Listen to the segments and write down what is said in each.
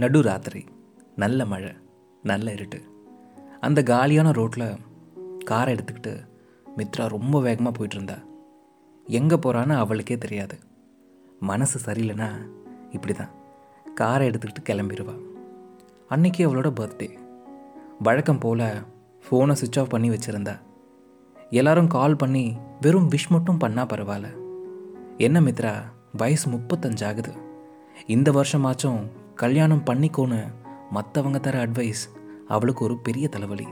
நடு ராத்திரி நல்ல மழை நல்ல இருட்டு. அந்த காலியான ரோட்டில் காரை எடுத்துக்கிட்டு மித்ரா ரொம்ப வேகமாக போயிட்டுருந்தா. எங்கே போகிறான்னு அவளுக்கே தெரியாது. மனசு சரியில்லைன்னா இப்படி தான் காரை எடுத்துக்கிட்டு கிளம்பிடுவா அன்னைக்கு அவளோட பர்த்டே. வழக்கம் போல் ஃபோனை சுவிட்ச் ஆஃப் பண்ணி வச்சுருந்தா. எல்லாரும் கால் பண்ணி வெறும் விஷ் மட்டும் பண்ணால் பரவாயில்ல. என்ன மித்ரா வயசு முப்பத்தஞ்சு ஆகுது இந்த வருஷமாச்சும் கல்யாணம் பண்ணிக்கோன்னு மற்றவங்க தர அட்வைஸ் அவளுக்கு ஒரு பெரிய தலைவலி.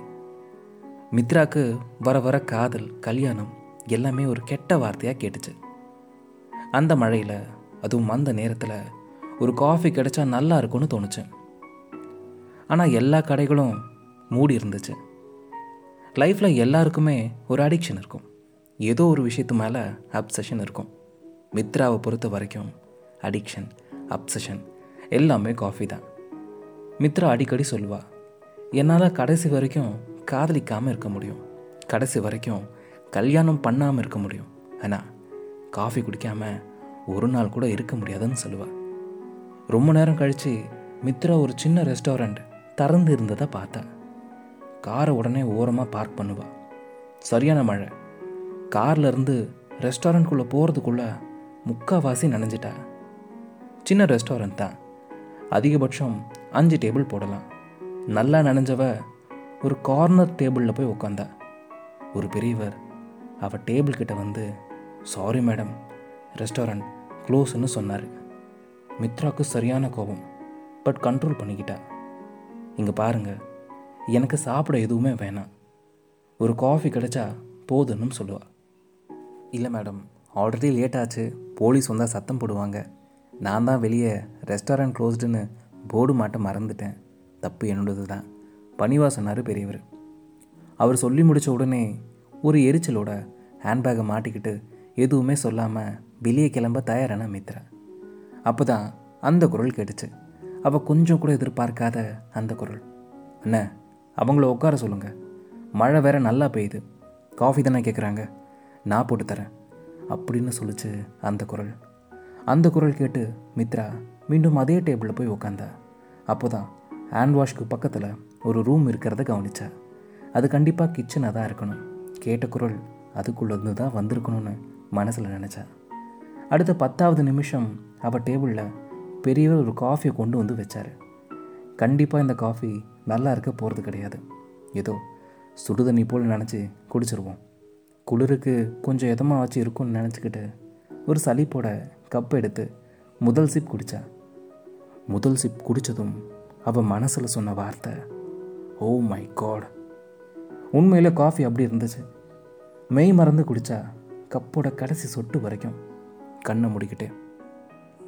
மித்ராக்கு வர வர காதல் கல்யாணம் எல்லாமே ஒரு கெட்ட வார்த்தையாக கேட்டுச்சு. அந்த மழையில் அதுவும் அந்த நேரத்தில் ஒரு காஃபி கிடைச்சா நல்லா இருக்கும்னு தோணுச்சு. ஆனால் எல்லா கடைகளும் மூடி இருந்துச்சு. லைஃப்பில் எல்லாருக்குமே ஒரு அடிக்ஷன் இருக்கும். ஏதோ ஒரு விஷயத்து மேலே அப்சஷன் இருக்கும். மித்ராவை பொறுத்த வரைக்கும் அடிக்ஷன் அப்சஷன் எல்லாமே காஃபி தான். மித்ரா அடிக்கடி சொல்லுவா என்னால் கடைசி வரைக்கும் காதலிக்காமல் இருக்க முடியும். கடைசி வரைக்கும் கல்யாணம் பண்ணாமல் இருக்க முடியும். ஆனால் காஃபி குடிக்காம ஒரு நாள் கூட இருக்க முடியாதுன்னு சொல்லுவா. ரொம்ப நேரம் கழித்து மித்ரா ஒரு சின்ன ரெஸ்டாரண்ட் திறந்து இருந்ததை பார்த்தா காரை உடனே ஓரமாக பார்க் பண்ணுவா. சரியான மழை. கார்லேருந்து ரெஸ்டாரண்ட்குள்ளே போகிறதுக்குள்ளே முக்காவாசி நனைஞ்சிட்டா. சின்ன ரெஸ்டாரண்ட் தான். அதிகபட்சம் அஞ்சு டேபிள் போடலாம். நல்லா நனைஞ்சவ ஒரு கார்னர் டேபிளில் போய் உட்காந்தா ஒரு பெரியவர் அவள் டேபிள் கிட்ட வந்து சாரி மேடம் ரெஸ்டாரண்ட் க்ளோஸ்னு சொன்னார். மித்ராக்கு சரியான கோபம் பட் கண்ட்ரோல் பண்ணிக்கிட்டா. இங்கே பாருங்க எனக்கு சாப்பிட எதுவுமே வேணாம். ஒரு காஃபி கிடைச்சா போதுன்னு சொல்லுவாள் இல்லை மேடம் ஆல்ரெடி லேட் ஆச்சு. போலீஸ் வந்தால் சத்தம் போடுவாங்க. நான் தான் வெளியே ரெஸ்டாரண்ட் க்ளோஸ்டுன்னு போர்டு மாட்ட மறந்துட்டேன். தப்பு என்னோடது தான் பணிவா சொன்னார் பெரியவர். அவர் சொல்லி முடித்த உடனே ஒரு எரிச்சலோட ஹேண்ட்பேக்கை மாட்டிக்கிட்டு எதுவுமே சொல்லாமல் வெளியே கிளம்ப தயாரான மித்ரா. அப்போ தான் அந்த குரல் கேட்டுச்சு. அவள் கொஞ்சம் கூட எதிர்பார்க்காத அந்த குரல். அண்ணே அவங்கள உட்கார சொல்லுங்கள் மழை வேற நல்லா பெய்யுது. காஃபி தானே கேட்குறாங்க நான் போட்டு தரேன். அப்படின்னு சொல்லிச்சு அந்த குரல். அந்த குரல் கேட்டு மித்ரா மீண்டும் அதே டேபிளில் போய் உக்காந்தா. அப்போ தான் ஹேண்ட் வாஷ்க்கு பக்கத்தில் ஒரு ரூம் இருக்கிறத கவனிச்சா. அது கண்டிப்பாக கிச்சனாக தான் இருக்கணும். கேட்ட குரல் அதுக்குள்ளேருந்து தான் வந்திருக்கணும்னு மனசில் நினச்சா. அடுத்த பத்தாவது நிமிஷம் அவள் டேபிளில் பெரியவர் ஒரு காஃபியை கொண்டு வந்து வச்சார். கண்டிப்பாக இந்த காஃபி நல்லா இருக்க போகிறது கிடையாது. ஏதோ சுடுதண்ணி போல் நினச்சி குடிச்சிருவோம். குளிருக்கு கொஞ்சம் இதமாக வச்சு இருக்கும்னு நினச்சிக்கிட்டு ஒரு சளிப்போட கப் எடுத்து முதல் சிப் குடித்தா முதல் சிப் குடித்ததும் அவள் மனசில் சொன்ன வார்த்தை ஓ மை காட் உண்மையில் காஃபி அப்படி இருந்துச்சு. மெய் மறந்து குடித்தா கப்போட கடைசி சொட்டு வரைக்கும் கண்ணை முடிக்கிட்டேன்.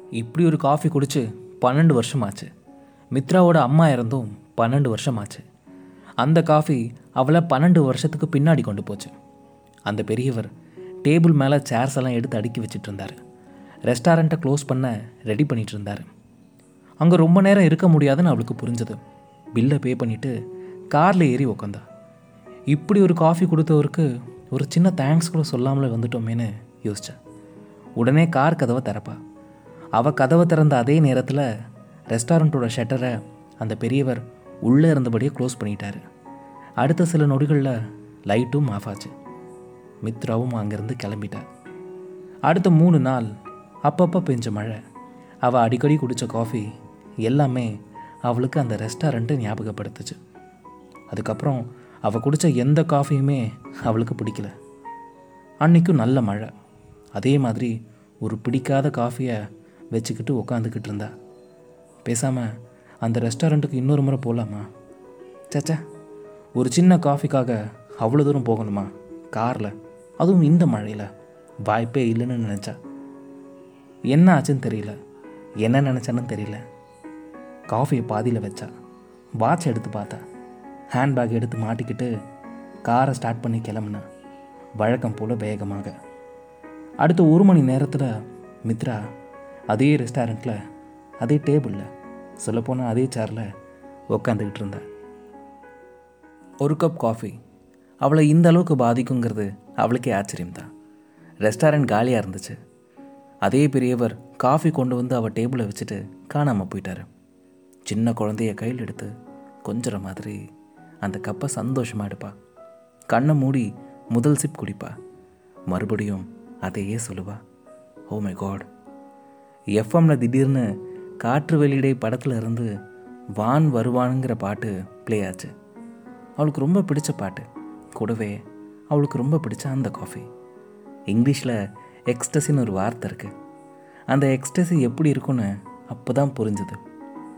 இப்படி ஒரு காஃபி குடித்து பன்னெண்டு வருஷம் ஆச்சு மித்ராவோட அம்மா இறந்தும் பன்னெண்டு வருஷம் ஆச்சு அந்த காஃபி அவளை பன்னெண்டு வருஷத்துக்கு பின்னாடி கொண்டு போச்சு. அந்த பெரியவர் டேபிள் மேலே சேர்ஸ் எல்லாம் எடுத்து அடுக்கி வச்சுட்டு இருந்தாரு. ரெஸ்டாரண்ட்டை க்ளோஸ் பண்ண ரெடி பண்ணிகிட்டு இருந்தார் அங்கே ரொம்ப நேரம் இருக்க முடியாதுன்னு அவளுக்கு புரிஞ்சது. பில்லை பே பண்ணிவிட்டு காரில் ஏறி உக்காந்தா. இப்படி ஒரு காஃபி கொடுத்தவருக்கு ஒரு சின்ன தேங்க்ஸ் கூட சொல்லாமலே வந்துட்டோமேன்னு யோசித்தேன் உடனே கார் கதவை திறப்பா. அவள் கதவை திறந்த அதே நேரத்தில் ரெஸ்டாரண்ட்டோட ஷட்டரை அந்த பெரியவர் உள்ளே இருந்தபடியே க்ளோஸ் பண்ணிட்டாரு. அடுத்த சில நொடிகளில் லைட்டும் ஆஃப் ஆச்சு. மித்ராவும் அங்கேருந்து கிளம்பிட்டார் அடுத்த மூணு நாள் அப்பப்போ பெஞ்ச மழை. அவள் அடிக்கடி குடித்த காஃபி எல்லாமே அவளுக்கு அந்த ரெஸ்டாரண்ட்டை ஞாபகப்படுத்துச்சு. அதுக்கப்புறம் அவள் குடித்த எந்த காஃபியுமே அவளுக்கு பிடிக்கல. அன்றைக்கும் நல்ல மழை. அதே மாதிரி ஒரு பிடிக்காத காஃபியை வச்சுக்கிட்டு உக்காந்துக்கிட்டு இருந்தா. பேசாமல் அந்த ரெஸ்டாரண்ட்டுக்கு இன்னொரு முறை போகலாமா சச்சா ஒரு சின்ன காஃபிக்காக அவ்வளோ தூரம் போகணுமா? காரில். அதுவும் இந்த மழையில். வாய்ப்பே இல்லைன்னு நினச்சா. என்ன ஆச்சுன்னு தெரியல. என்ன நினச்சேன்னு தெரியல. காஃபியை பாதியில் வச்சா. வாட்ச் எடுத்து பார்த்தா. ஹேண்ட்பேக் எடுத்து மாட்டிக்கிட்டு காரை ஸ்டார்ட் பண்ணி கிளம்புனா. வழக்கம் போல் வேகமாக. அடுத்த ஒரு மணி நேரத்தில் மித்ரா அதே ரெஸ்டாரண்ட்டில் அதே டேபிளில் சொல்லப்போனால் அதே சேரில் உக்காந்துக்கிட்டு இருந்தா. ஒரு கப் காஃபி. அவளை இந்த அளவுக்கு பாதிக்குங்கிறது அவளுக்கே ஆச்சரியம்தான். ரெஸ்டாரண்ட் காலியாக இருந்துச்சு. அதே பெரியவர் காஃபி கொண்டு வந்து அவள் டேபிளை வச்சுட்டு காணாமல் போயிட்டாரு. சின்ன குழந்தைய கையில் எடுத்து கொஞ்சற மாதிரி அந்த கப்பை சந்தோஷமாக எடுப்பா. கண்ணை மூடி முதல் சிப் குடிப்பா. மறுபடியும் அதையே சொல்லுவா. Oh my God. எஃப்எம்ல திடீர்னு காற்று வெளியிடை படத்தில் இருந்து வான் வருவானுங்கிற பாட்டு ப்ளே ஆச்சு. அவளுக்கு ரொம்ப பிடிச்ச பாட்டு. கூடவே அவளுக்கு ரொம்ப பிடிச்ச அந்த காஃபி இங்கிலீஷில் எக்ஸ்டசின்னு ஒரு வார்த்தை இருக்குது அந்த எக்ஸ்டசி எப்படி இருக்குன்னு அப்போ தான் புரிஞ்சுது.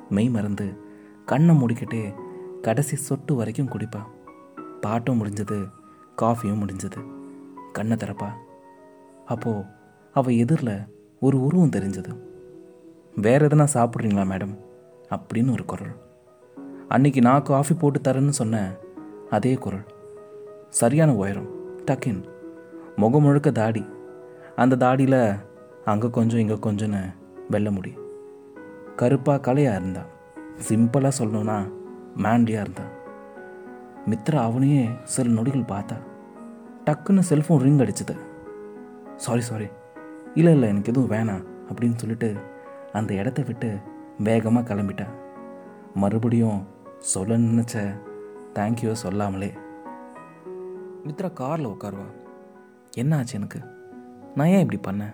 மெய் மறந்து கண்ணை மூடிக்கிட்டே கடைசி சொட்டு வரைக்கும் குடிப்பா. பாட்டும் முடிஞ்சது காஃபியும் முடிஞ்சது. கண்ணை திறப்பா. அப்போது அவள் எதிரில் ஒரு உருவம் தெரிஞ்சது. வேற எதனா சாப்பிட்றீங்களா மேடம்? அப்படின்னு ஒரு குரல். அன்னைக்கு நான் காஃபி போட்டு தரேன்னு சொன்னேன் அதே குரல். சரியான உயரம் டக்கின். முகம் முழுக்க தாடி. அந்த தாடியில் அங்கே கொஞ்சம் இங்கே கொஞ்சம்னு வெள்ள முடி. கருப்பாக கலையாக இருந்தா. சிம்பிளாக சொல்லணும்னா மேண்டியாக இருந்தா. மித்ரா அவனையே சில நொடிகள் பார்த்தா. டக்குன்னு செல்ஃபோன் ரிங் அடிச்சுது. சாரி சாரி இல்லை இல்லை எனக்கு எதுவும் வேணாம் அப்படின்னு சொல்லிட்டு அந்த இடத்த விட்டு வேகமாக கிளம்பிட்டேன் மறுபடியும் சொல்ல நினச்ச தேங்க்யூ சொல்லாமலே. மித்ரா காரில் உட்காருவா. என்ன ஆச்சு எனக்கு? நான் ஏன் இப்படி பண்ணேன்?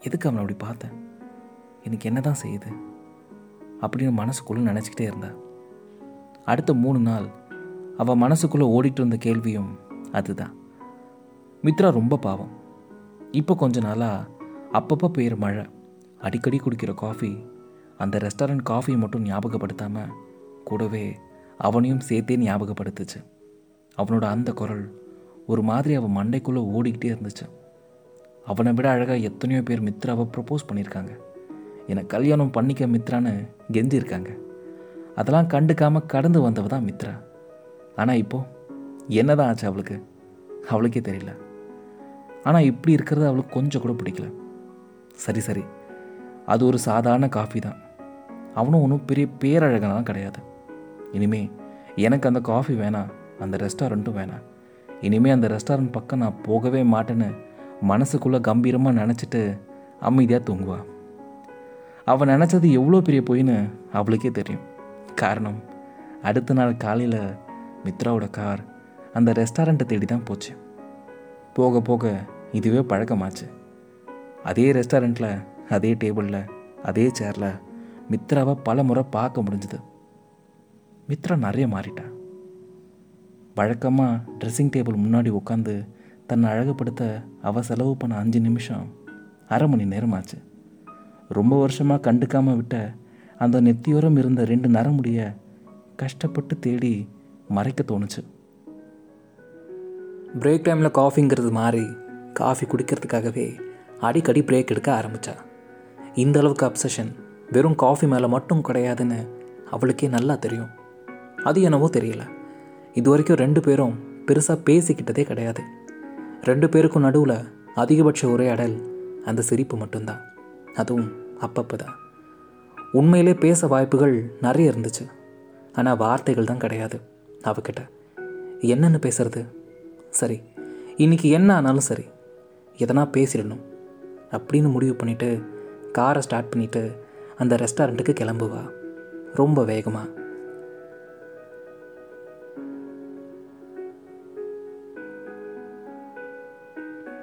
எதுக்கு அவனை அப்படி பார்த்தேன்? எனக்கு என்ன தான் செய்யுது? அப்படின்னு மனசுக்குள்ளே நினச்சிக்கிட்டே இருந்தா. அடுத்த மூணு நாள் அவள் மனசுக்குள்ளே ஓடிட்டு இருந்த கேள்வியும் அதுதான். மித்ரா ரொம்ப பாவம். இப்போ கொஞ்ச நாளாக அப்பப்போ பெய்கிற மழை அடிக்கடி குடிக்கிற காஃபி அந்த ரெஸ்டாரண்ட் காஃபியை மட்டும் ஞாபகப்படுத்தாமல் கூடவே அவனையும் சேர்த்தே ஞாபகப்படுத்துச்சு. அவனோட அந்த குரல் ஒரு மாதிரி அவன் மண்டைக்குள்ளே ஓடிக்கிட்டே இருந்துச்சு. அவனை விட அழகாக எத்தனையோ பேர் மித்ராவை ப்ரப்போஸ் பண்ணியிருக்காங்க. என்னை கல்யாணம் பண்ணிக்க மித்ரான்னு கெஞ்சிருக்காங்க அதெல்லாம் கண்டுக்காமல் கடந்து வந்தவ தான் மித்ரா. ஆனால் இப்போது என்ன தான் ஆச்சு அவளுக்கு? அவளுக்கே தெரியல. ஆனால் இப்படி இருக்கிறது அவளுக்கு கொஞ்சம் கூட பிடிக்கல. சரி சரி. அது ஒரு சாதாரண காஃபி தான். அவனும் ஒன்றும் பெரிய பேரழகனாலாம் கிடையாது. இனிமே எனக்கு அந்த காஃபி வேணாம் அந்த ரெஸ்டாரண்ட்டும் வேணாம். இனிமேல் அந்த ரெஸ்டாரண்ட் பக்கம் நான் போகவே மாட்டேன்னு மனசுக்குள்ளே கம்பீரமாக நினச்சிட்டு அமைதியாக தூங்குவா. அவள் நினச்சது எவ்வளோ பெரிய பொய்ன்னு அவளுக்கே தெரியும். காரணம் அடுத்த நாள் காலையில் மித்ராவோட கார் அந்த ரெஸ்டாரண்ட்டை தேடி தான் போச்சு. போக போக இதுவே பழக்கமாச்சு. அதே ரெஸ்டாரண்ட்டில் அதே டேபிளில் அதே சேரில் மித்ராவை பல முறை பார்க்க முடிஞ்சுது. மித்ரா நிறைய மாறிட்டா. வழக்கமாக ட்ரெஸ்ஸிங் டேபிள் முன்னாடி உட்காந்து தன்னை அழகுப்படுத்த அவ செலவு பண்ண அஞ்சு நிமிஷம் அரை மணி நேரம் ஆச்சு ரொம்ப வருஷமாக கண்டுக்காமல் விட்ட அந்த நெத்தியோரம் இருந்த ரெண்டு நரமுடிய கஷ்டப்பட்டு தேடி மறைக்க தோணுச்சு. பிரேக் டைமில் காஃபிங்கிறது மாறி காஃபி குடிக்கிறதுக்காகவே அடிக்கடி பிரேக் எடுக்க ஆரம்பித்தா இந்த அளவுக்கு அப்சஷன் வெறும் காஃபி மேலே மட்டும் கிடையாதுன்னு அவளுக்கே நல்லா தெரியும். அது என்னவோ தெரியல. இது வரைக்கும் ரெண்டு பேரும் பெருசாக பேசிக்கிட்டதே கிடையாது. ரெண்டு பேருக்கும் நடுவில் அதிகபட்ச உரையாடல் அந்த சிரிப்பு மட்டும்தான். அதுவும் அப்பப்போ தான். உண்மையிலே பேச வாய்ப்புகள் நிறைய இருந்துச்சு. ஆனால் வார்த்தைகள் தான் கிடையாது அவகிட்ட. என்னென்னு பேசுறது? சரி இன்னைக்கு என்ன ஆனாலும் சரி எதனா பேசிடணும் அப்படின்னு முடிவு பண்ணிவிட்டு காரை ஸ்டார்ட் பண்ணிவிட்டு அந்த ரெஸ்டாரண்ட்டுக்கு கிளம்புவா. ரொம்ப வேகமாக